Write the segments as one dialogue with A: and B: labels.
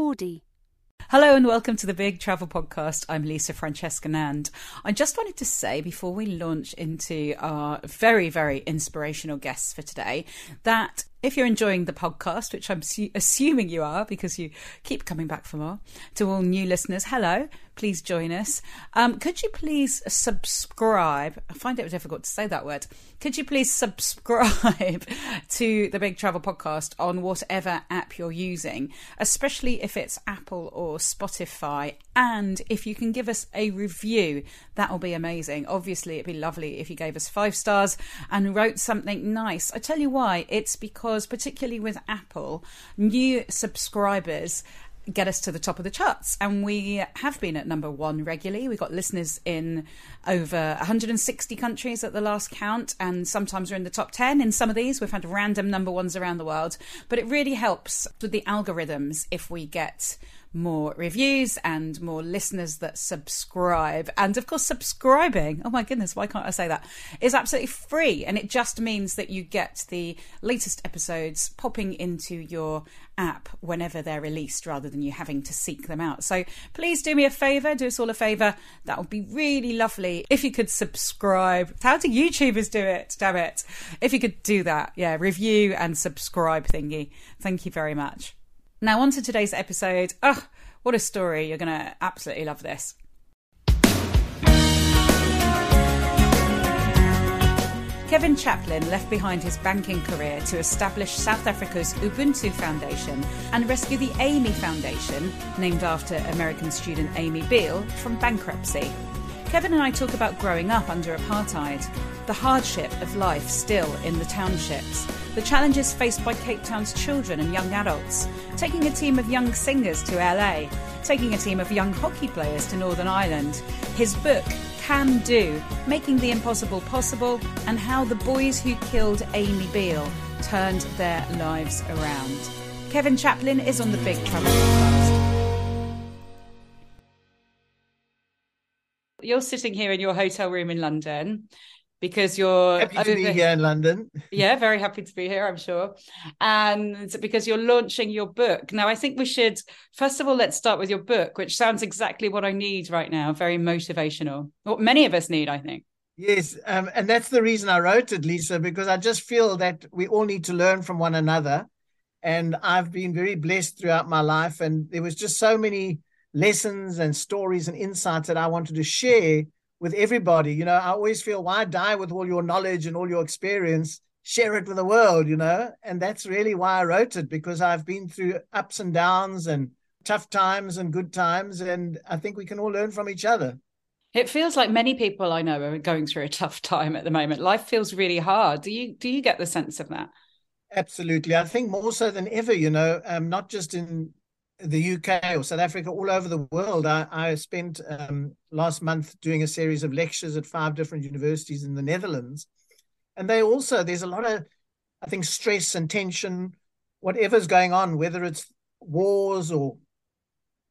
A: Audi.
B: Hello and welcome to the Big Travel Podcast. I'm Lisa Francesca Nand. I just wanted to say before we launch into our very, very inspirational guests for today that if you're enjoying the podcast, which I'm su- assuming you are because you keep coming back for more, to all new listeners, hello, please join us. Um, could you please subscribe? I find it difficult to say that word. Could you please subscribe to the Big Travel Podcast on whatever app you're using, especially if it's Apple or Spotify? And if you can give us a review, that will be amazing. Obviously, it'd be lovely if you gave us five stars and wrote something nice. I tell you why, it's because, particularly with Apple, new subscribers get us to the top of the charts. And we have been at number one regularly. We've got listeners in over 160 countries at the last count, and sometimes we're in the top 10 in some of these. We've had random number ones around the world, but it really helps with the algorithms if we get more reviews and more listeners that subscribe. And of course, subscribing, oh my goodness, why can't I say that? Is absolutely free. And it just means that you get the latest episodes popping into your app whenever they're released rather than you having to seek them out. So please do me a favor, do us all a favor. That would be really lovely if you could subscribe. How do YouTubers do it? Damn it. If you could do that, yeah, review and subscribe thingy. Thank you very much. Now, on to today's episode. Oh, what a story. You're going to absolutely love this. Kevin Chaplin left behind his banking career to establish South Africa's Ubuntu Foundation and rescue the Amy Foundation, named after American student Amy Biehl, from bankruptcy. Kevin and I talk about growing up under apartheid, the hardship of life still in the townships, the challenges faced by Cape Town's children and young adults, taking a team of young singers to LA, taking a team of young hockey players to Northern Ireland, his book, Can Do, Making the Impossible Possible, and how the boys who killed Amy Biehl turned their lives around. Kevin Chaplin is on the Big Travel Podcast. You're sitting here in your hotel room in London because you're
C: happy to over... be here in London.
B: yeah, very happy to be here, I'm sure. And because you're launching your book. Now, I think we should, first of all, let's start with your book, which sounds exactly what I need right now. Very motivational. What many of us need, I think.
C: Yes. Um, and that's the reason I wrote it, Lisa, because I just feel that we all need to learn from one another. And I've been very blessed throughout my life. And there was just so many lessons and stories and insights that I wanted to share with everybody. You know, I always feel why die with all your knowledge and all your experience? Share it with the world, you know? And that's really why I wrote it because I've been through ups and downs and tough times and good times. And I think we can all learn from each other.
B: It feels like many people I know are going through a tough time at the moment. Life feels really hard. Do you do you get the sense of that?
C: Absolutely. I think more so than ever, you know, um, not just in the UK or South Africa, all over the world. I, I spent um, last month doing a series of lectures at five different universities in the Netherlands. And they also, there's a lot of, I think, stress and tension, whatever's going on, whether it's wars or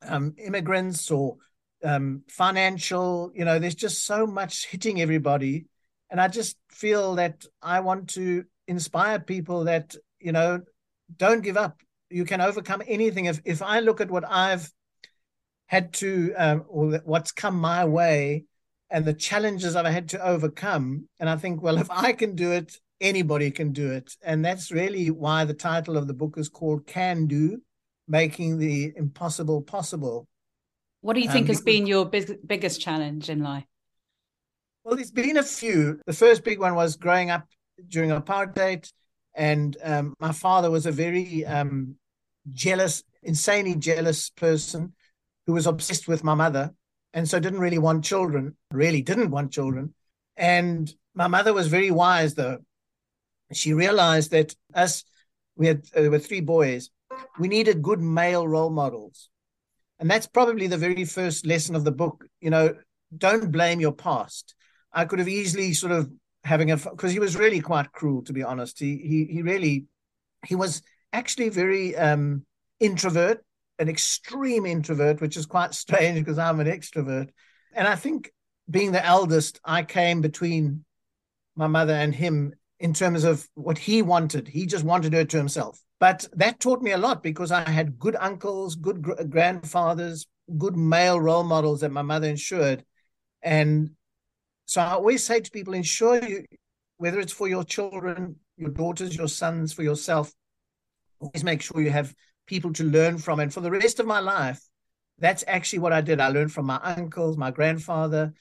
C: um, immigrants or um, financial, you know, there's just so much hitting everybody. And I just feel that I want to inspire people that, you know, don't give up you can overcome anything. If if I look at what I've had to um, or what's come my way and the challenges I've had to overcome, and I think, well, if I can do it, anybody can do it, and that's really why the title of the book is called "Can Do," making the impossible possible.
B: What do you think um, has been your big, biggest challenge in life?
C: Well, there's been a few. The first big one was growing up during apartheid and um, my father was a very um, jealous, insanely jealous person who was obsessed with my mother, and so didn't really want children. Really didn't want children. And my mother was very wise, though. She realized that us, we had uh, were three boys, we needed good male role models, and that's probably the very first lesson of the book. You know, don't blame your past. I could have easily sort of having a because he was really quite cruel to be honest. He he he really he was actually very um introvert an extreme introvert which is quite strange because i'm an extrovert. And i think being the eldest i came between my mother and him in terms of what he wanted. He just wanted her to himself. But that taught me a lot because I had good uncles, good gr- grandfathers, good male role models that my mother ensured. And so I always say to people, ensure you, whether it's for your children, your daughters, your sons, for yourself, always make sure you have people to learn from. And for the rest of my life, that's actually what I did. I learned from my uncles, my grandfather.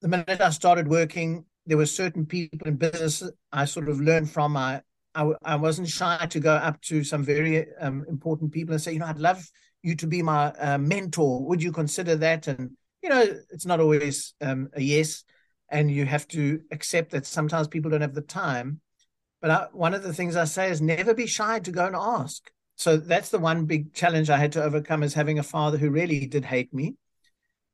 C: The minute I started working, there were certain people in business I sort of learned from. I I, I wasn't shy to go up to some very um, important people and say, you know, I'd love you to be my uh, mentor. Would you consider that? And you know, it's not always um, a yes, and you have to accept that sometimes people don't have the time. But I, one of the things I say is never be shy to go and ask. So that's the one big challenge I had to overcome is having a father who really did hate me.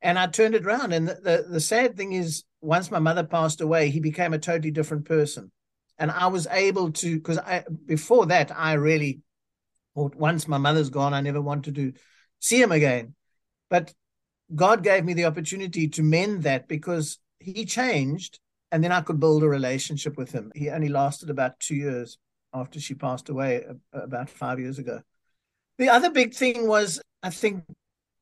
C: And I turned it around. And the, the, the sad thing is, once my mother passed away, he became a totally different person. And I was able to, because I before that, I really once my mother's gone, I never wanted to see him again. But God gave me the opportunity to mend that because he changed and then I could build a relationship with him. He only lasted about two years after she passed away about five years ago. The other big thing was, I think,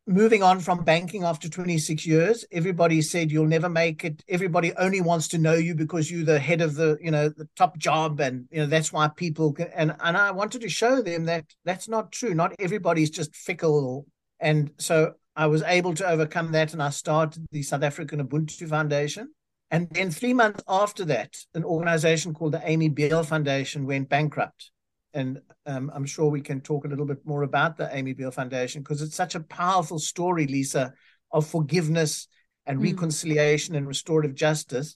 C: moving on from banking after 26 years. Everybody said you'll never make it. Everybody only wants to know you because you're the head of the, you know, the top job, and you know that's why people. Can, and and I wanted to show them that that's not true. Not everybody's just fickle, and so I was able to overcome that, and I started the South African Ubuntu Foundation and then three months after that, an organization called the Amy Biehl Foundation went bankrupt. And um, I'm sure we can talk a little bit more about the Amy Biehl Foundation because it's such a powerful story, Lisa, of forgiveness and mm. reconciliation and restorative justice.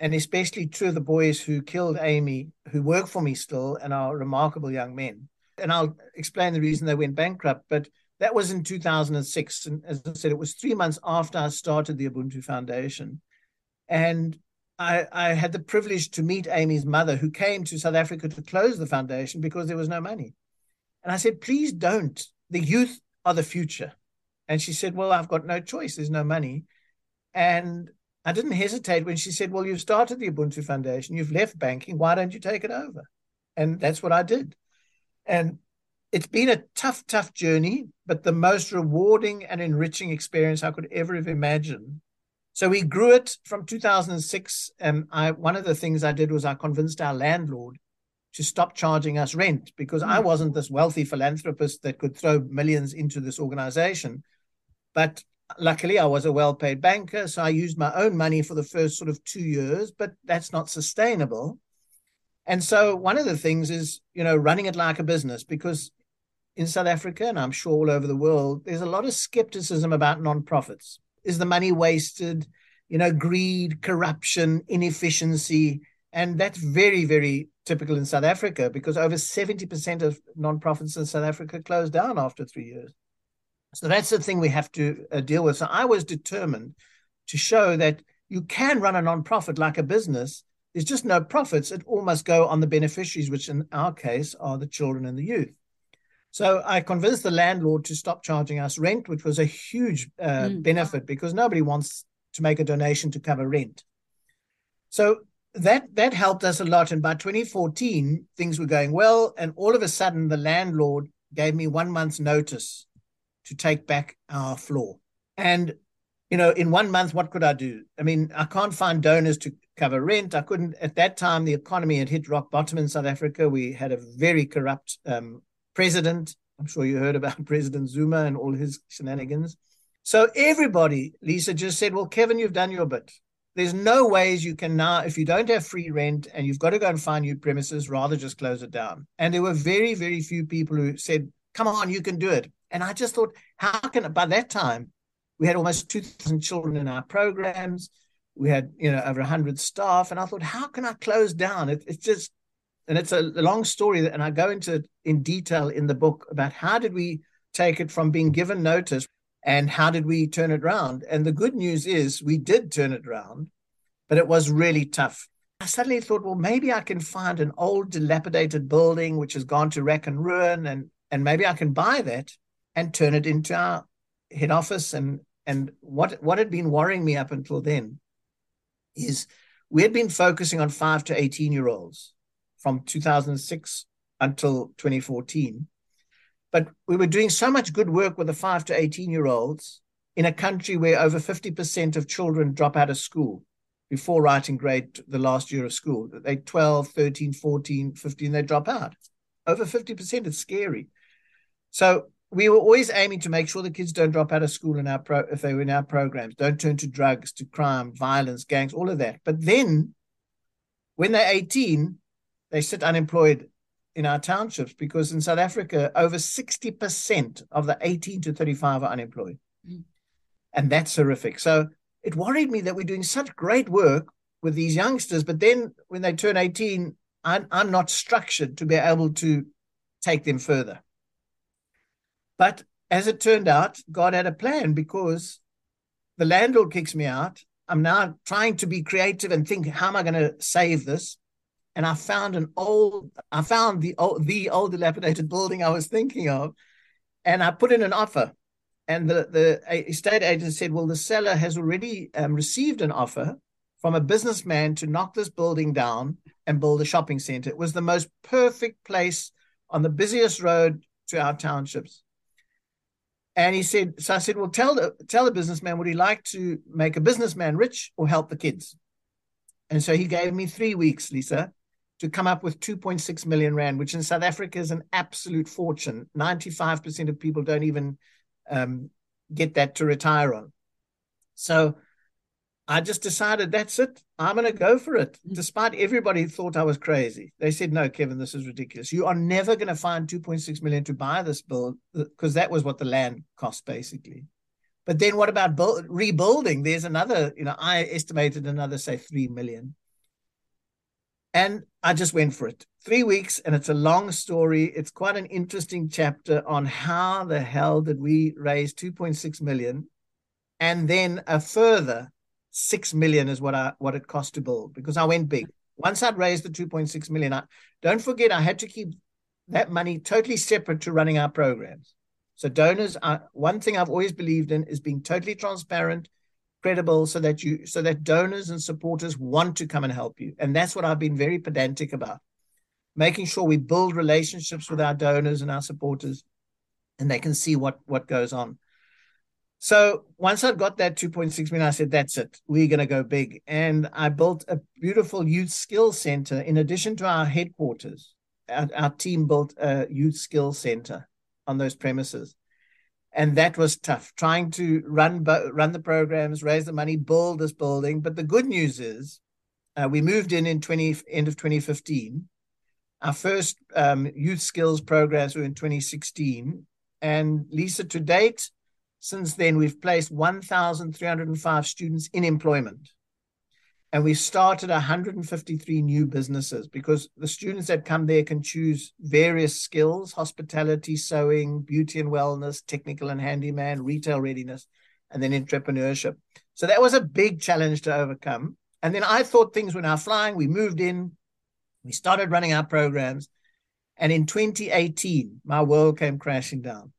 C: And especially two of the boys who killed Amy, who work for me still and are remarkable young men. And I'll explain the reason they went bankrupt. But that was in 2006. And as I said, it was three months after I started the Ubuntu Foundation. And I, I had the privilege to meet Amy's mother, who came to South Africa to close the foundation because there was no money. And I said, please don't. The youth are the future. And she said, well, I've got no choice. There's no money. And I didn't hesitate when she said, well, you've started the Ubuntu Foundation. You've left banking. Why don't you take it over? And that's what I did. And it's been a tough, tough journey, but the most rewarding and enriching experience I could ever have imagined so we grew it from 2006. And I, one of the things I did was I convinced our landlord to stop charging us rent because. I hmm. wasn't this wealthy philanthropist that could throw millions into this organization. But luckily, I was a well paid banker. So I used my own money for the first sort of two years, but that's not sustainable. And so one of the things is, you know, running it like a business because in South Africa, and I'm sure all over the world, there's a lot of skepticism about nonprofits is the money wasted? You know, greed, corruption, inefficiency. And that's very, very typical in South Africa because over 70% of nonprofits in South Africa closed down after three years. So that's the thing we have to uh, deal with. So I was determined to show that you can run a nonprofit like a business. There's just no profits. It all must go on the beneficiaries, which in our case are the children and the youth. So I convinced the landlord to stop charging us rent, which was a huge uh, mm. benefit because nobody wants to make a donation to cover rent. So that that helped us a lot. And by 2014, things were going well. And all of a sudden, the landlord gave me one month's notice to take back our floor. And you know, in one month, what could I do? I mean, I can't find donors to cover rent. I couldn't at that time. The economy had hit rock bottom in South Africa. We had a very corrupt um, president. I'm sure you heard about President Zuma and all his shenanigans. So everybody, Lisa just said, Well, Kevin, you've done your bit. There's no ways you can now, if you don't have free rent and you've got to go and find new premises, rather just close it down. And there were very, very few people who said, Come on, you can do it. And I just thought, how can by that time we had almost 2,000 children in our programs. We had, you know, over 100 staff. And I thought, how can I close down? It, it's just and it's a, long story, and I go into in detail in the book about how did we take it from being given notice and how did we turn it around. And the good news is we did turn it around, but it was really tough. I suddenly thought, well, maybe I can find an old dilapidated building which has gone to wreck and ruin, and and maybe I can buy that and turn it into our head office. And and what what had been worrying me up until then is we had been focusing on five to eighteen year olds from 2006 until 2014. But we were doing so much good work with the five to 18 year olds in a country where over 50% of children drop out of school before writing grade the last year of school. They 12, 13, 14, 15, they drop out. Over 50%, it's scary. So we were always aiming to make sure the kids don't drop out of school in our pro if they were in our programs, don't turn to drugs, to crime, violence, gangs, all of that. But then when they're 18, they sit unemployed in our townships because in South Africa, over 60% of the 18 to 35 are unemployed. Mm. And that's horrific. So it worried me that we're doing such great work with these youngsters, but then when they turn 18, I'm, I'm not structured to be able to take them further. But as it turned out, God had a plan because the landlord kicks me out. I'm now trying to be creative and think, how am I going to save this? And I found an old, I found the old, the old dilapidated building I was thinking of, and I put in an offer and the, the estate agent said, well, the seller has already um, received an offer from a businessman to knock this building down and build a shopping center. It was the most perfect place on the busiest road to our townships. And he said, so I said, well, tell the tell the businessman, would he like to make a businessman rich or help the kids? And so he gave me three weeks, Lisa, to come up with 2.6 million rand, which in South Africa is an absolute fortune. 95% of people don't even um, get that to retire on. So I just decided that's it. I'm going to go for it. Mm. Despite everybody thought I was crazy. They said, no, Kevin, this is ridiculous. You are never going to find 2.6 million to buy this build because that was what the land cost basically. But then what about build, rebuilding? There's another, you know, I estimated another, say, 3 million. And I just went for it. Three weeks, and it's a long story. It's quite an interesting chapter on how the hell did we raise 2.6 million, and then a further six million is what I what it cost to build because I went big. Once I'd raised the 2.6 million, I don't forget I had to keep that money totally separate to running our programs. So donors are one thing I've always believed in is being totally transparent credible so that you so that donors and supporters want to come and help you. And that's what i've been very pedantic about making sure we build relationships with our donors and our supporters and they can see what what goes on. So once I've got that 2.6 million i said that's it. We're going to go big. And i built a beautiful youth skills center in addition to our headquarters. Our, our team built a youth skills center on those premises and that was tough trying to run run the programs raise the money build this building. But the good news is uh, we moved in in 20 end of 2015 our first um, youth skills programs were in 2016 and lisa to date since then we've placed 1305 students in employment and we started 153 new businesses because the students that come there can choose various skills hospitality sewing beauty and wellness technical and handyman retail readiness and then entrepreneurship. So that was a big challenge to overcome. And then i thought things were now flying. We moved in. We started running our programs. And in 2018 my world came crashing down.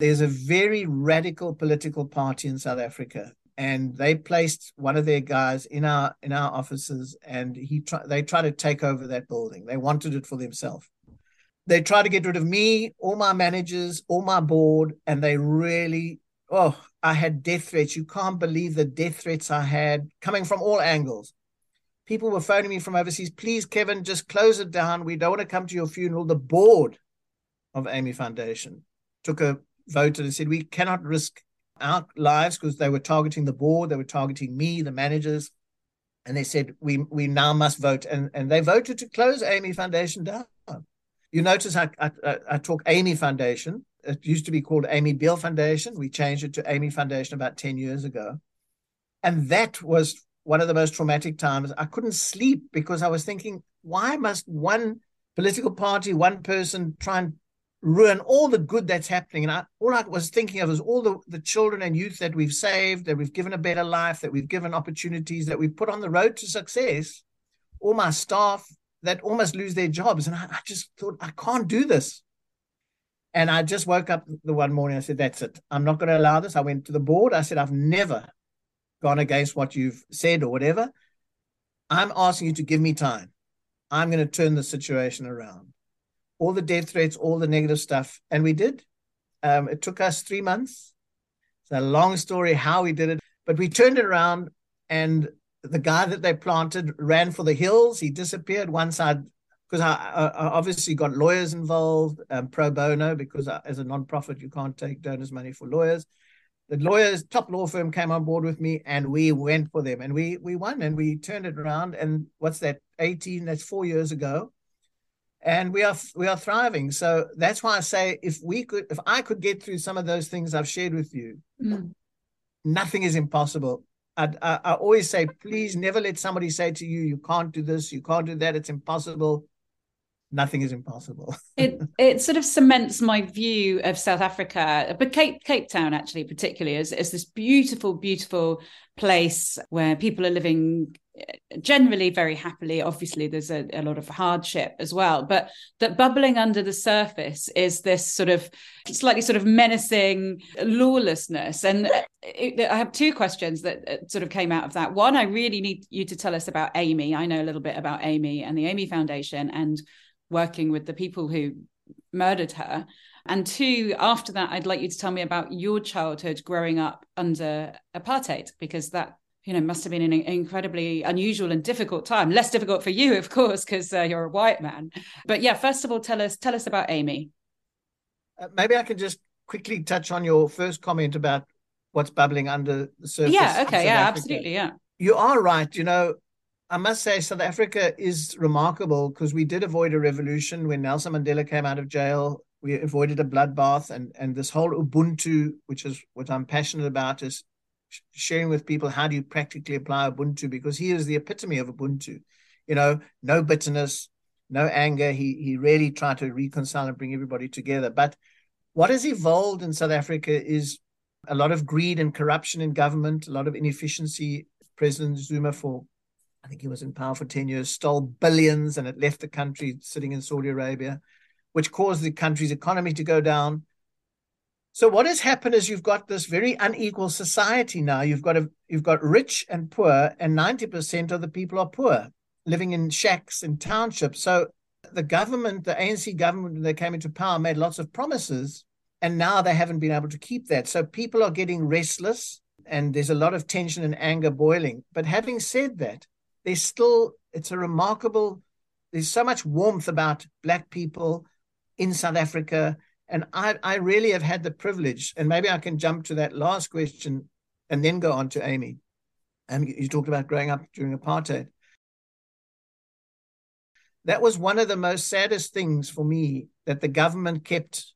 C: There's a very radical political party in south africa and they placed one of their guys in our in our offices and he try, they tried to take over that building. They wanted it for themselves. They tried to get rid of me all my managers all my board and they really oh i had death threats. You can't believe the death threats i had coming from all angles. People were phoning me from overseas please kevin just close it down. We don't want to come to your funeral. The board of amy foundation took a vote and said we cannot risk our lives because they were targeting the board, they were targeting me, the managers, and they said we we now must vote, and and they voted to close Amy Foundation down. You notice I I, I talk Amy Foundation. It used to be called Amy Biehl Foundation. We changed it to Amy Foundation about ten years ago, and that was one of the most traumatic times. I couldn't sleep because I was thinking, why must one political party, one person try and ruin all the good that's happening. And I, all I was thinking of is all the, the children and youth that we've saved, that we've given a better life, that we've given opportunities, that we've put on the road to success. All my staff that almost lose their jobs. And I, I just thought, I can't do this. And I just woke up the one morning. I said, That's it. I'm not going to allow this. I went to the board. I said, I've never gone against what you've said or whatever. I'm asking you to give me time. I'm going to turn the situation around. All the death threats, all the negative stuff. And we did. Um, it took us three months. It's a long story how we did it, but we turned it around. And the guy that they planted ran for the hills. He disappeared once I'd, because I, I, obviously got lawyers involved, um, pro bono, because I, as a nonprofit, you can't take donors' money for lawyers the lawyers, top law firm came on board with me and we went for them and we we won and we turned it around. And what's that? 18, that's four years ago. And we are we are thriving. So that's why I say if we could if I could get through some of those things I've shared with you, mm. nothing is impossible. I, I, I always say, please never let somebody say to you, you can't do this, you can't do that, it's impossible nothing is impossible.
B: it it sort of cements my view of South Africa, but Cape Cape Town actually particularly as, this beautiful, beautiful place where people are living eh, generally very happily. Obviously there's a, a, lot of hardship as well but that bubbling under the surface is this sort of slightly sort of menacing lawlessness. And eh, it, i have two questions that eh, sort of came out of that. One i really need you to tell us about amy. I know a little bit about amy and the amy foundation and working with the people who murdered her. And two, after that, I'd like you to tell me about your childhood growing up under apartheid, because that you know must have been an incredibly unusual and difficult time. Less difficult for you, of course, because uh, you're a white man. But yeah, first of all, tell us tell us about Amy.
C: Uh, maybe I can just quickly touch on your first comment about what's bubbling under the surface.
B: Yeah. Okay. Yeah. Africa. Absolutely. Yeah.
C: You are right. You know, I must say, South Africa is remarkable because we did avoid a revolution when Nelson Mandela came out of jail. We avoided a bloodbath, and and this whole Ubuntu, which is what I'm passionate about, is sharing with people how do you practically apply Ubuntu because he is the epitome of Ubuntu. You know, no bitterness, no anger. He he really tried to reconcile and bring everybody together. But what has evolved in South Africa is a lot of greed and corruption in government, a lot of inefficiency. President Zuma for I think he was in power for 10 years, stole billions and it left the country sitting in Saudi Arabia, which caused the country's economy to go down. So what has happened is you've got this very unequal society now. You've got a you've got rich and poor, and 90% of the people are poor, living in shacks and townships. So the government, the ANC government, when they came into power, made lots of promises, and now they haven't been able to keep that. So people are getting restless, and there's a lot of tension and anger boiling. But having said that, there's still it's a remarkable there's so much warmth about black people in south africa. And i i really have had the privilege and maybe i can jump to that last question and then go on to amy. And you talked about growing up during apartheid. That was one of the most saddest things for me that the government kept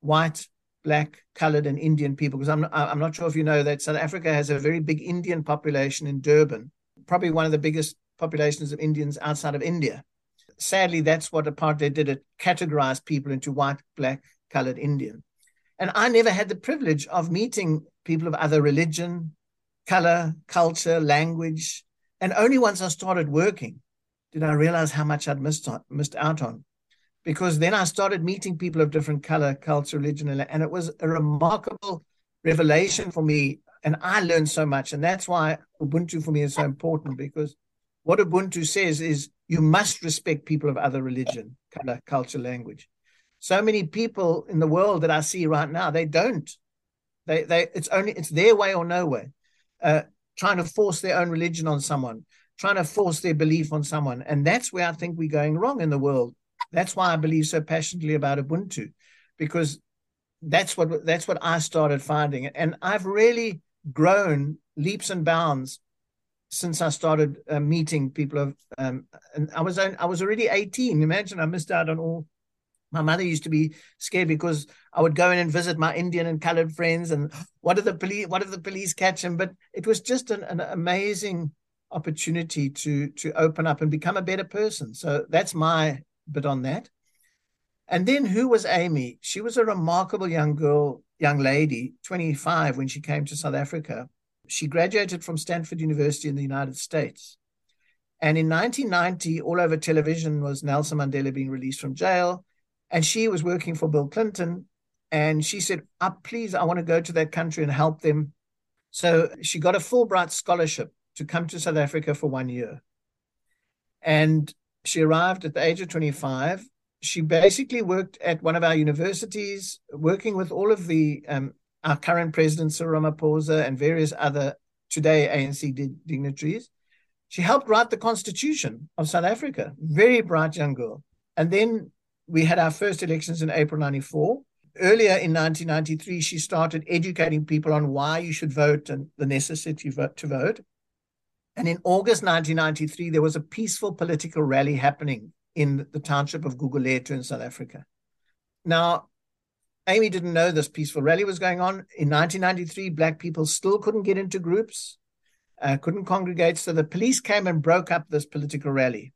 C: white black colored and indian people because i'm i'm not sure if you know that south africa has a very big indian population in durban probably one of the biggest populations of Indians outside of India. Sadly, that's what apartheid did. It categorized people into white, black, colored, Indian. And I never had the privilege of meeting people of other religion, color, culture, language. And only once I started working did I realize how much I'd missed, on, missed out on. Because then I started meeting people of different color, culture, religion, and it was a remarkable revelation for me and I learned so much. And that's why Ubuntu for me is so important because what Ubuntu says is you must respect people of other religion, color, culture, language. So many people in the world that I see right now, they don't. They they it's only it's their way or no way. Uh, trying to force their own religion on someone, trying to force their belief on someone. And that's where I think we're going wrong in the world. That's why I believe so passionately about Ubuntu, because that's what that's what I started finding. And I've really grown leaps and bounds since I started uh, meeting people of um, and I was I was already 18 imagine I missed out on all my mother used to be scared because I would go in and visit my Indian and colored friends and what if the police what if the police catch him? But it was just an, an amazing opportunity to to open up and become a better person. So that's my bit on that. And then who was Amy? She was a remarkable young girl young lady, 25, when she came to South Africa. She graduated from Stanford University in the United States. And in 1990, all over television was Nelson Mandela being released from jail. And she was working for Bill Clinton. And she said, oh, Please, I want to go to that country and help them. So she got a Fulbright scholarship to come to South Africa for one year. And she arrived at the age of 25 she basically worked at one of our universities, working with all of the um, our current president Cyril Ramaphosa and various other today ANC dignitaries. She helped write the Constitution of South Africa. Very bright young girl. And then we had our first elections in April 94. Earlier in 1993, she started educating people on why you should vote and the necessity to vote. And in August 1993, there was a peaceful political rally happening in the township of Gugulethu in South Africa. Now, Amy didn't know this peaceful rally was going on. In 1993, Black people still couldn't get into groups, uh, couldn't congregate. So the police came and broke up this political rally.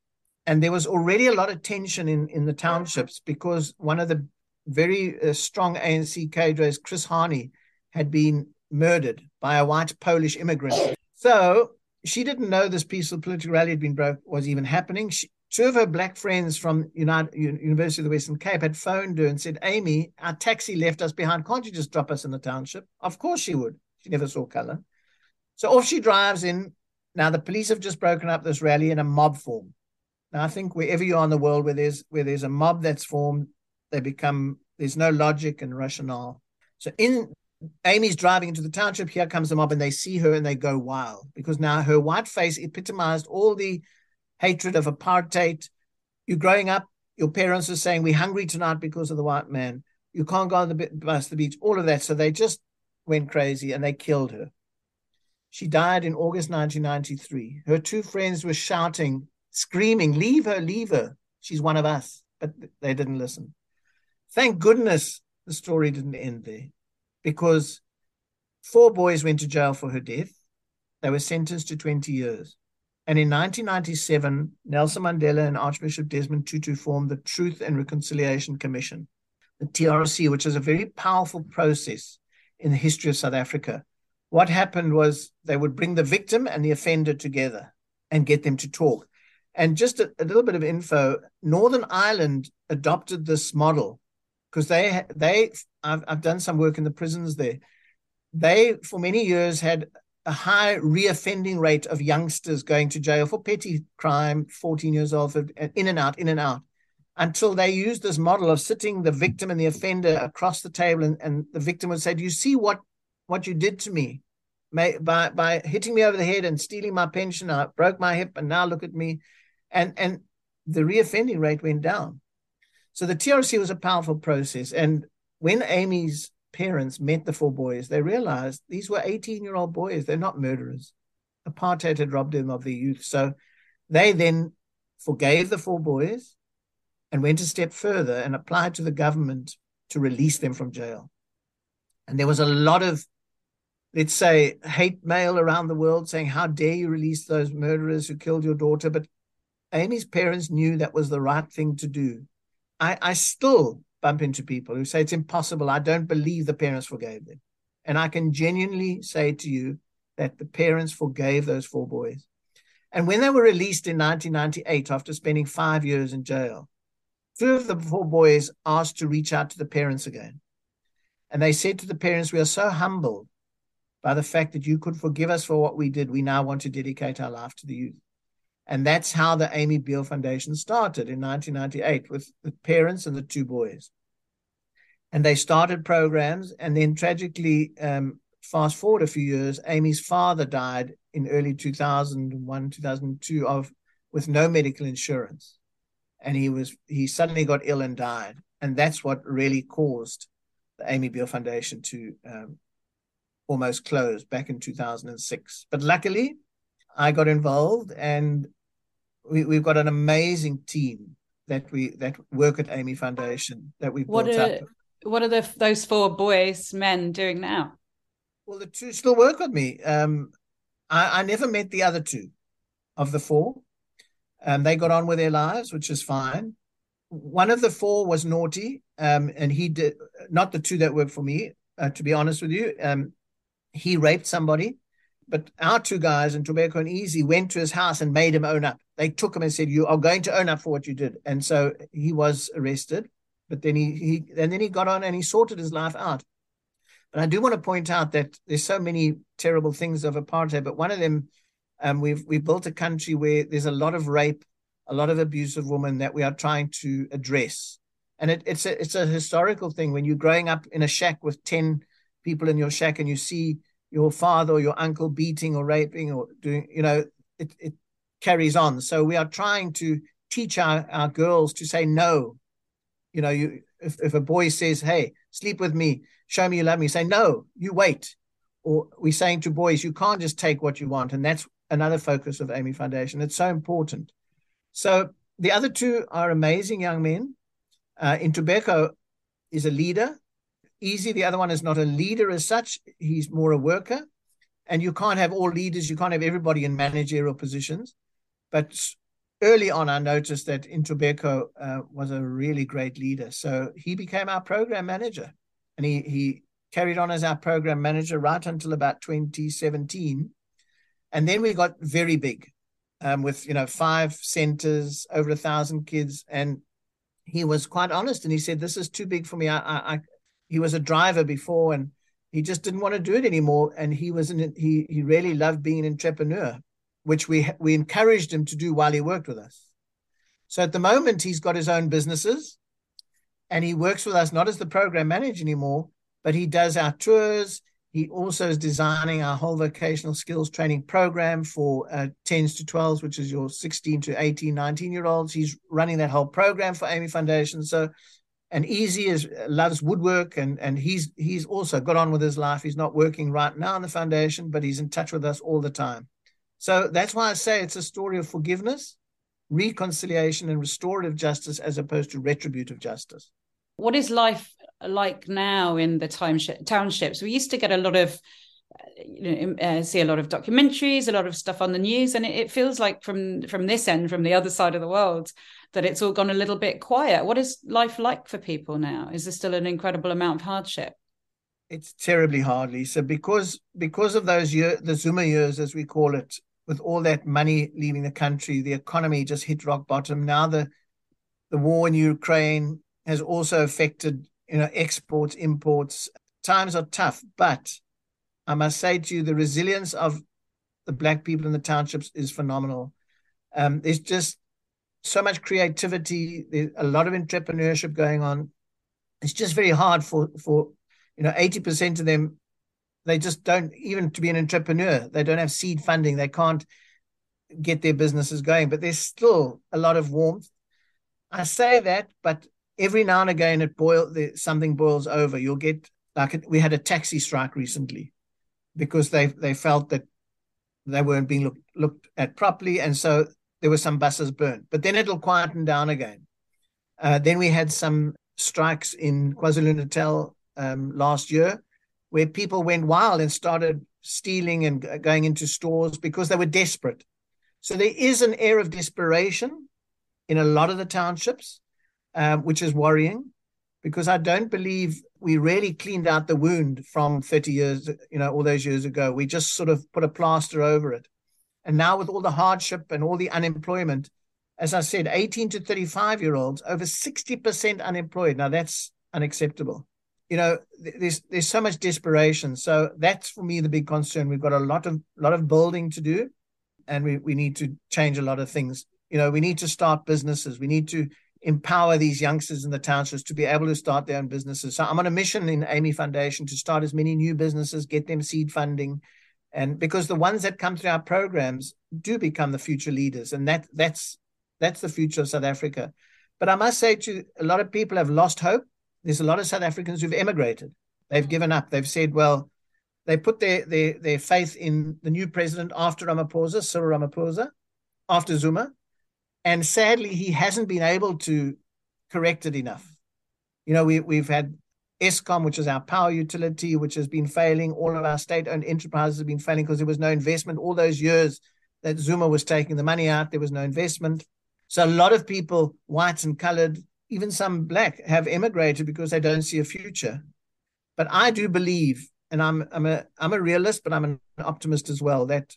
C: And there was already a lot of tension in, in the townships because one of the very uh, strong ANC cadres, Chris Hani, had been murdered by a white Polish immigrant. So she didn't know this peaceful political rally had been broke was even happening. She, two of her black friends from United, University of the Western Cape had phoned her and said, Amy, our taxi left us behind. Can't you just drop us in the township? Of course she would. She never saw color. So off she drives in. Now the police have just broken up this rally in a mob form. Now I think wherever you are in the world where there's where there's a mob that's formed, they become there's no logic and rationale. So in Amy's driving into the township, here comes the mob, and they see her and they go wild because now her white face epitomized all the hatred of apartheid. You're growing up, your parents are saying, We're hungry tonight because of the white man. You can't go on the bus, the beach, all of that. So they just went crazy and they killed her. She died in August 1993. Her two friends were shouting, screaming, Leave her, leave her. She's one of us. But they didn't listen. Thank goodness the story didn't end there because four boys went to jail for her death. They were sentenced to 20 years. And in 1997, Nelson Mandela and Archbishop Desmond Tutu formed the Truth and Reconciliation Commission, the TRC, which is a very powerful process in the history of South Africa. What happened was they would bring the victim and the offender together and get them to talk. And just a, a little bit of info Northern Ireland adopted this model because they, they I've, I've done some work in the prisons there. They, for many years, had a high reoffending rate of youngsters going to jail for petty crime, 14 years old, uh, in and out, in and out, until they used this model of sitting the victim and the offender across the table, and, and the victim would say, "Do you see what what you did to me? By by hitting me over the head and stealing my pension, I broke my hip, and now look at me." And and the reoffending rate went down. So the TRC was a powerful process, and when Amy's parents met the four boys, they realized these were 18 year old boys. They're not murderers. Apartheid had robbed them of their youth. So they then forgave the four boys and went a step further and applied to the government to release them from jail. And there was a lot of, let's say, hate mail around the world saying, How dare you release those murderers who killed your daughter? But Amy's parents knew that was the right thing to do. I, I still bump into people who say it's impossible. I don't believe the parents forgave them. And I can genuinely say to you that the parents forgave those four boys. And when they were released in 1998 after spending five years in jail, two of the four boys asked to reach out to the parents again. And they said to the parents, We are so humbled by the fact that you could forgive us for what we did. We now want to dedicate our life to the youth. And that's how the Amy Biehl Foundation started in 1998 with the parents and the two boys. And they started programs. And then tragically, um, fast forward a few years, Amy's father died in early 2001, 2002 of with no medical insurance. And he was he suddenly got ill and died. And that's what really caused the Amy Biehl Foundation to um, almost close back in 2006. But luckily, I got involved, and we, we've got an amazing team that we that work at Amy Foundation that we
B: what
C: built
B: are, up. What are the those four boys men doing now?
C: Well, the two still work with me. Um, I, I never met the other two of the four. Um, they got on with their lives, which is fine. One of the four was naughty, um, and he did not the two that work for me. Uh, to be honest with you, um, he raped somebody but our two guys Ntobeko and Easy went to his house and made him own up. They took him and said, "You are going to own up for what you did." And so he was arrested. But then he he and then he got on and he sorted his life out. But I do want to point out that there's so many terrible things of apartheid. But one of them, um, we've we built a country where there's a lot of rape, a lot of abuse of women that we are trying to address. And it, it's a it's a historical thing when you're growing up in a shack with ten people in your shack and you see your father or your uncle beating or raping or doing, you know, it, it carries on. So we are trying to teach our, our girls to say no. You know, you if, if a boy says, Hey, sleep with me, show me you love me, say, No, you wait. Or we're saying to boys, you can't just take what you want. And that's another focus of Amy Foundation. It's so important. So the other two are amazing young men. Uh, Ntobeko is a leader. Easy, the other one is not a leader as such. He's more a worker. And you can't have all leaders. You can't have everybody in managerial positions. But early on, I noticed that Ntobeko uh, was a really great leader. So he became our program manager. And he, he carried on as our program manager right until about 2017. And then we got very big um, with, you know, five centers, over a thousand kids. And he was quite honest and he said, this is too big for me. I, I he was a driver before and he just didn't want to do it anymore. And he was, an, he, he really loved being an entrepreneur, which we, we encouraged him to do while he worked with us. So at the moment, he's got his own businesses and he works with us not as the program manager anymore, but he does our tours. He also is designing our whole vocational skills training program for uh, 10s to 12s, which is your 16 to 18, 19 year olds. He's running that whole program for Amy Foundation. So, and Easy is uh, loves woodwork, and and he's he's also got on with his life. He's not working right now in the foundation, but he's in touch with us all the time. So that's why I say it's a story of forgiveness, reconciliation, and restorative justice as opposed to retributive justice.
B: What is life like now in the township, townships? We used to get a lot of you know, uh, see a lot of documentaries, a lot of stuff on the news, and it, it, feels like from from this end, from the other side of the world, that it's all gone a little bit quiet. What is life like for people now? Is there still an incredible amount of hardship?
C: It's terribly hard, Lisa, because because of those year, the Zuma years, as we call it, with all that money leaving the country, the economy just hit rock bottom. Now the the war in Ukraine has also affected you know exports, imports. Times are tough, but I must say to you, the resilience of the black people in the townships is phenomenal. Um, there's just so much creativity. There's a lot of entrepreneurship going on. It's just very hard for for you know eighty percent of them. They just don't even to be an entrepreneur. They don't have seed funding. They can't get their businesses going. But there's still a lot of warmth. I say that, but every now and again it boil something boils over. You'll get like we had a taxi strike recently because they they felt that they weren't being looked looked at properly, and so there were some buses burned. But then it'll quieten down again. Uh, then we had some strikes in KwaZulu Natal um, last year, where people went wild and started stealing and going into stores because they were desperate. So there is an air of desperation in a lot of the townships, uh, which is worrying because I don't believe we really cleaned out the wound from 30 years, you know, all those years ago. We just sort of put a plaster over it. And now with all the hardship and all the unemployment, as I said, 18 to 35 year olds, over 60% unemployed. Now that's unacceptable. You know, there's there's so much desperation. So that's for me the big concern. We've got a lot of lot of building to do, and we, we need to change a lot of things. You know, we need to start businesses. We need to empower these youngsters in the townships to be able to start their own businesses. So I'm on a mission in Amy Foundation to start as many new businesses, get them seed funding, and because the ones that come through our programs do become the future leaders, and that that's that's the future of South Africa. But I must say, to a lot of people have lost hope. There's a lot of South Africans who've emigrated. They've given up. They've said, well, they put their their their faith in the new president after Ramaphosa, Cyril Ramaphosa, after Zuma, and sadly, he hasn't been able to correct it enough. You know, we, we've had Eskom, which is our power utility, which has been failing. All of our state owned enterprises have been failing because there was no investment. All those years that Zuma was taking the money out, there was no investment. So a lot of people, white and colored, even some black, have emigrated because they don't see a future. But I do believe, and I'm I'm a I'm a realist, but I'm an optimist as well, that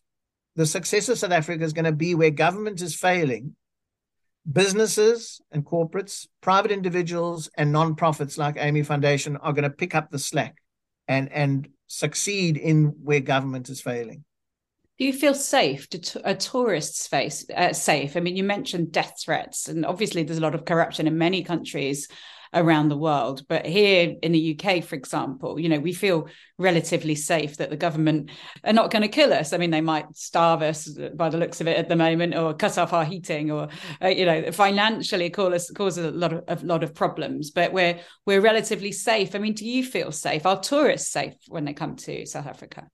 C: the success of South Africa is going to be where government is failing businesses and corporates, private individuals and nonprofits like Amy Foundation are going to pick up the slack and and succeed in where government is failing.
B: Do you feel safe? Do tourists face uh, safe? I mean, you mentioned death threats, and obviously there's a lot of corruption in many countries around the world. But here in the UK, for example, you know, we feel relatively safe that the government are not going to kill us. I mean, they might starve us by the looks of it at the moment, or cut off our heating, or uh, you know, financially cause us cause a lot of a lot of problems. But we're we're relatively safe. I mean, do you feel safe? Are tourists safe when they come to South Africa?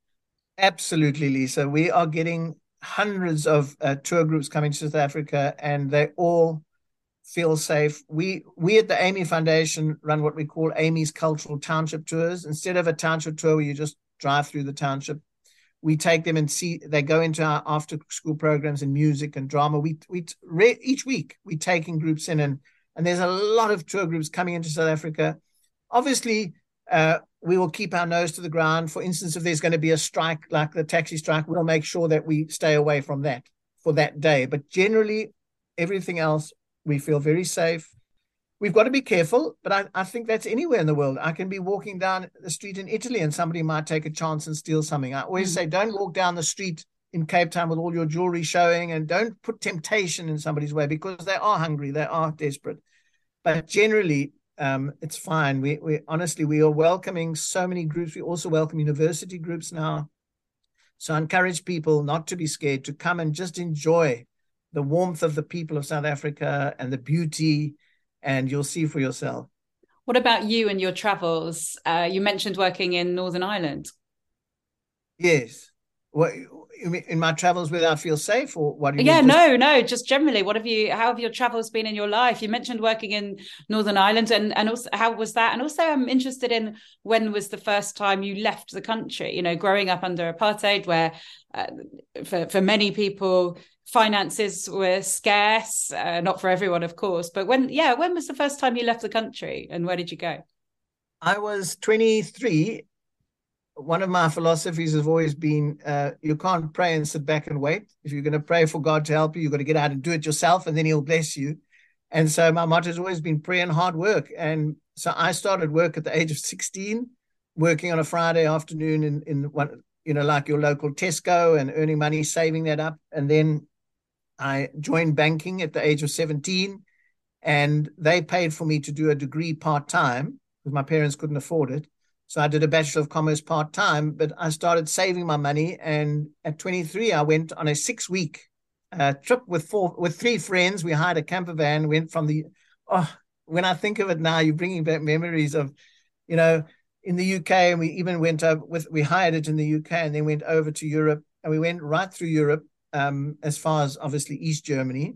C: Absolutely, Lisa. We are getting hundreds of uh, tour groups coming to South Africa, and they all feel safe. We we at the Amy Foundation run what we call Amy's cultural township tours. Instead of a township tour where you just drive through the township, we take them and see. They go into our after school programs in music and drama. We we each week we taking groups in and and there's a lot of tour groups coming into South Africa. Obviously, uh, we will keep our nose to the ground. For instance, if there's going to be a strike like the taxi strike, we'll make sure that we stay away from that for that day. But generally, everything else, we feel very safe. We've got to be careful, but I, I think that's anywhere in the world. I can be walking down the street in Italy and somebody might take a chance and steal something. I always mm. say, don't walk down the street in Cape Town with all your jewelry showing and don't put temptation in somebody's way because they are hungry, they are desperate. But generally, um, it's fine. We, we honestly we are welcoming so many groups. We also welcome university groups now. So I encourage people not to be scared to come and just enjoy the warmth of the people of South Africa and the beauty, and you'll see for yourself.
B: What about you and your travels? Uh, you mentioned working in Northern Ireland.
C: Yes. What in my travels where I feel safe, or what?
B: Do you Yeah, just... no, no, just generally. What have you? How have your travels been in your life? You mentioned working in Northern Ireland, and and also how was that? And also, I'm interested in when was the first time you left the country? You know, growing up under apartheid, where uh, for for many people finances were scarce, uh, not for everyone, of course. But when, yeah, when was the first time you left the country, and where did you go?
C: I was 23 one of my philosophies has always been uh, you can't pray and sit back and wait. If you're going to pray for God to help you, you've got to get out and do it yourself, and then He'll bless you. And so my motto has always been prayer and hard work. And so I started work at the age of 16, working on a Friday afternoon in, in one, you know, like your local Tesco and earning money, saving that up. And then I joined banking at the age of 17, and they paid for me to do a degree part time because my parents couldn't afford it. So I did a Bachelor of Commerce part time, but I started saving my money. And at 23, I went on a six week uh, trip with four with three friends. We hired a camper van. Went from the oh, when I think of it now, you're bringing back memories of, you know, in the UK, and we even went over with we hired it in the UK, and then went over to Europe, and we went right through Europe um, as far as obviously East Germany.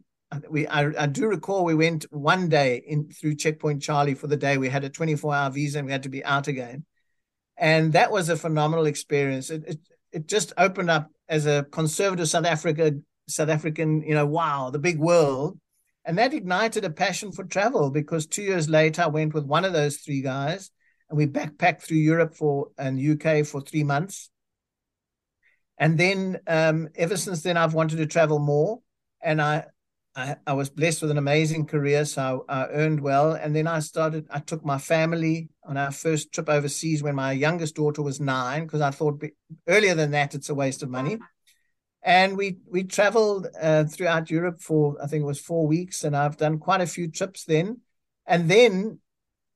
C: We I, I, do recall we went one day in through checkpoint Charlie for the day. We had a 24 hour visa and we had to be out again and that was a phenomenal experience. It, it it just opened up as a conservative South Africa South African, you know, wow, the big world, and that ignited a passion for travel. Because two years later, I went with one of those three guys, and we backpacked through Europe for and UK for three months. And then, um, ever since then, I've wanted to travel more, and I I, I, was blessed with an amazing career, so I, I, earned well. And then I started, I took my family on our first trip overseas when my youngest daughter was nine, because I thought earlier than that, it's a waste of money. And we we traveled uh, throughout Europe for, I think it was four weeks, and I've done quite a few trips then. And then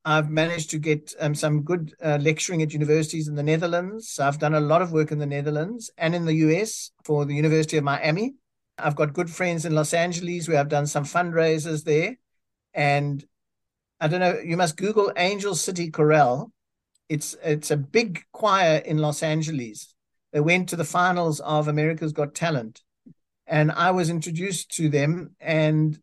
C: I've managed to get um, some good uh, lecturing at universities in the Netherlands. I've done a lot of work in the Netherlands and in the US for the University of Miami I've got good friends in Los Angeles where I've done some fundraisers there. And I don't know, you must Google Angel City Chorale. It's it's a big choir in Los Angeles. They went to the finals of America's Got Talent. And I was introduced to them and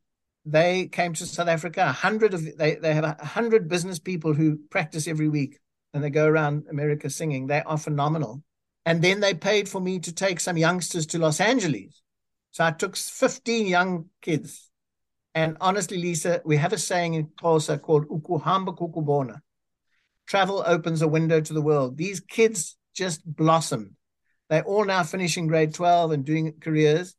C: they came to South Africa. A hundred of they, they have a hundred business people who practice every week and they go around America singing. They are phenomenal. And then they paid for me to take some youngsters to Los Angeles so I took 15 young kids. And honestly, Lisa, we have a saying in Xhosa called Ukuhamba Kukubona. Travel opens a window to the world. These kids just blossomed. They're all now finishing grade 12 and doing careers.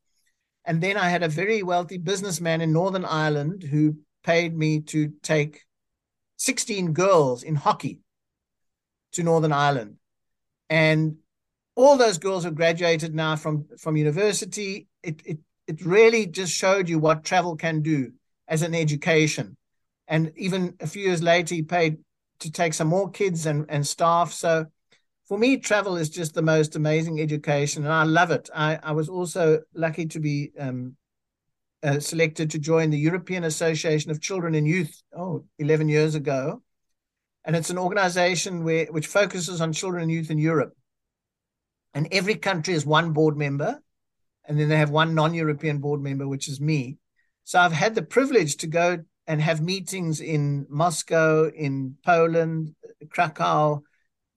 C: And then I had a very wealthy businessman in Northern Ireland who paid me to take 16 girls in hockey to Northern Ireland. And all those girls have graduated now from from university. It it it really just showed you what travel can do as an education. And even a few years later, he paid to take some more kids and, and staff. So for me, travel is just the most amazing education, and I love it. I, I was also lucky to be um, uh, selected to join the European Association of Children and Youth, oh, 11 years ago. And it's an organization where, which focuses on children and youth in Europe. And every country has one board member, and then they have one non European board member, which is me. So I've had the privilege to go and have meetings in Moscow, in Poland, Krakow,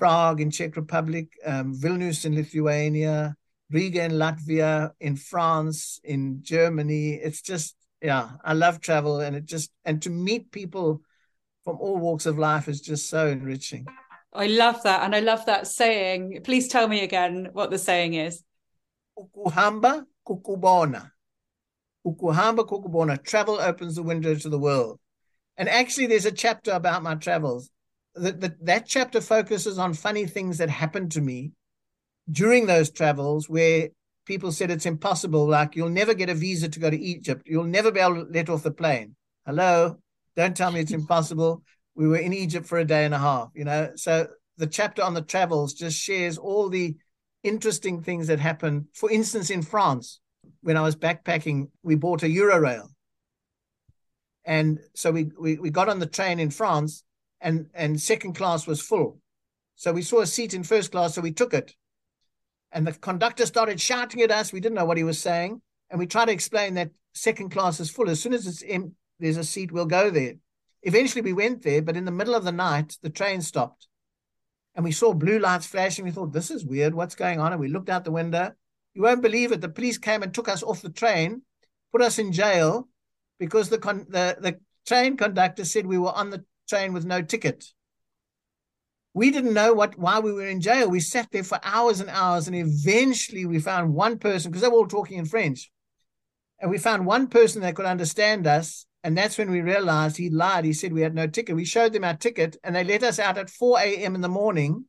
C: Prague in Czech Republic, um, Vilnius in Lithuania, Riga in Latvia, in France, in Germany. It's just, yeah, I love travel and it just, and to meet people from all walks of life is just so enriching.
B: I love that. And I love that saying. Please tell me again what the saying is.
C: Ukuhamba kukubona. Ukuhamba kukubona. Travel opens the window to the world. And actually, there's a chapter about my travels that, that that chapter focuses on funny things that happened to me during those travels where people said it's impossible like you'll never get a visa to go to egypt. You'll never be able to let off the plane. Hello? Don't tell me it's impossible. We were in egypt for a day and a half you know? So the chapter on the travels just shares all the interesting things that happened. For instance in france when i was backpacking we bought a eurorail. And so we, we we got on the train in france and and second class was full. So we saw a seat in first class, so we took it. And the conductor started shouting at us. We didn't know what he was saying, and we tried to explain that second class is full. As soon as it's in, there's a seat, we'll go there. Eventually, we went there, but in the middle of the night, the train stopped, and we saw blue lights flashing. We thought, "This is weird. What's going on?" And we looked out the window. You won't believe it. The police came and took us off the train, put us in jail, because the con- the the train conductor said we were on the train with no ticket. We didn't know what why we were in jail. We sat there for hours and hours, and eventually we found one person because they were all talking in French, and we found one person that could understand us. And that's when we realized he lied. He said we had no ticket. We showed them our ticket, and they let us out at 4 a.m. in the morning.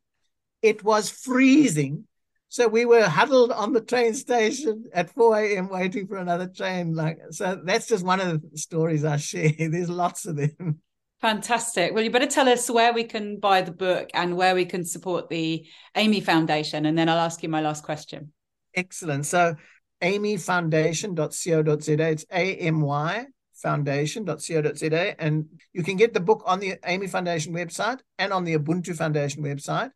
C: It was freezing. So we were huddled on the train station at 4 a.m. waiting for another train. Like so that's just one of the stories I share. There's lots of them.
B: Fantastic. Well, you better tell us where we can buy the book and where we can support the Amy Foundation. And then I'll ask you my last question.
C: Excellent. So, amyfoundation.co.za. It's A M Y foundation.co.za. And you can get the book on the Amy Foundation website and on the Ubuntu Foundation website.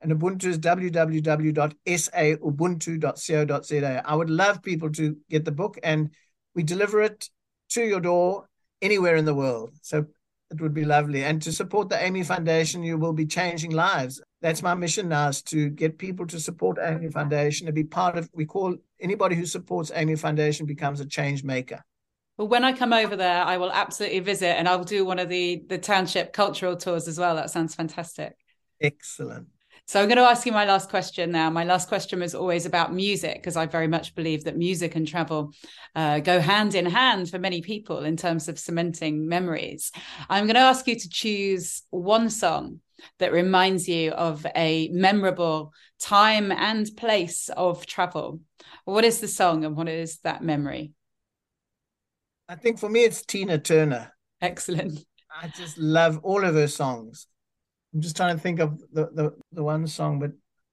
C: And Ubuntu is www.saubuntu.co.za. I would love people to get the book and we deliver it to your door anywhere in the world. So it would be lovely. And to support the Amy Foundation, you will be changing lives. That's my mission now is to get people to support Amy Foundation and be part of, we call anybody who supports Amy Foundation becomes a change maker.
B: Well, when I come over there, I will absolutely visit and I'll do one of the, the township cultural tours as well. That sounds fantastic.
C: Excellent.
B: So I'm going to ask you my last question now. My last question was always about music because I very much believe that music and travel uh, go hand in hand for many people in terms of cementing memories. I'm going to ask you to choose one song that reminds you of a memorable time and place of travel. What is the song and what is that memory?
C: I think for me, it's Tina Turner.
B: Excellent.
C: I just love all of her songs. I'm just trying to think of the, the, the one song, but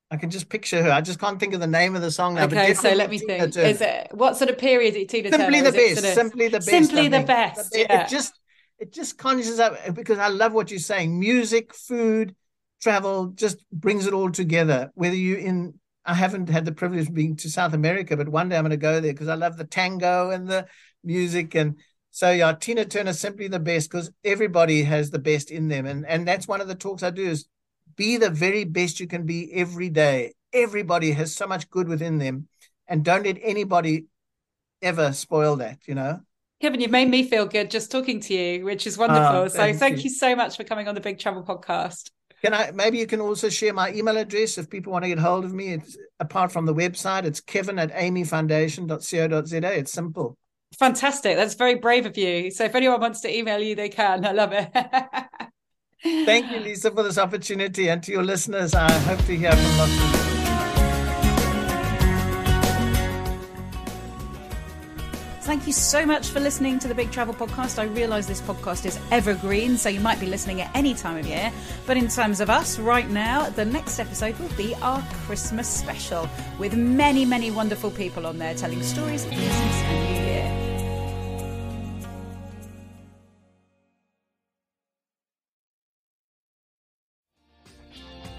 C: I can just picture her. I just can't think of the name of the song now.
B: Okay, so let me Tina think. Turner. Is it what sort of period is Tina
C: Simply
B: Turner?
C: the best. Sort of, simply the best.
B: Simply the best. Yeah.
C: It just it just conjures up because I love what you're saying. Music, food, travel just brings it all together. Whether you in I haven't had the privilege of being to South America, but one day I'm going to go there because I love the tango and the music and so yeah, Tina Turner simply the best because everybody has the best in them, and and that's one of the talks I do is be the very best you can be every day. Everybody has so much good within them, and don't let anybody ever spoil that. You know.
B: Kevin, you've made me feel good just talking to you, which is ah, wonderful. Oh, thank so thank you. you so much for coming on the Big Travel Podcast.
C: Can I maybe you can also share my email address if people want to get hold of me? It's apart from the website, it's kevin at amyfoundation.co.za. It's simple
B: fantastic. That's very brave of you. So if anyone wants to email you, they can. I love it.
C: Thank you, Lisa, for this opportunity. And to your listeners, I hope to hear from lots of you.
B: Thank you so much for listening to the Big Travel Podcast. I realize this podcast is evergreen, so you might be listening at any time of year. But in terms of us right now, the next episode will be our Christmas special with many, many wonderful people on there telling stories of Christmas and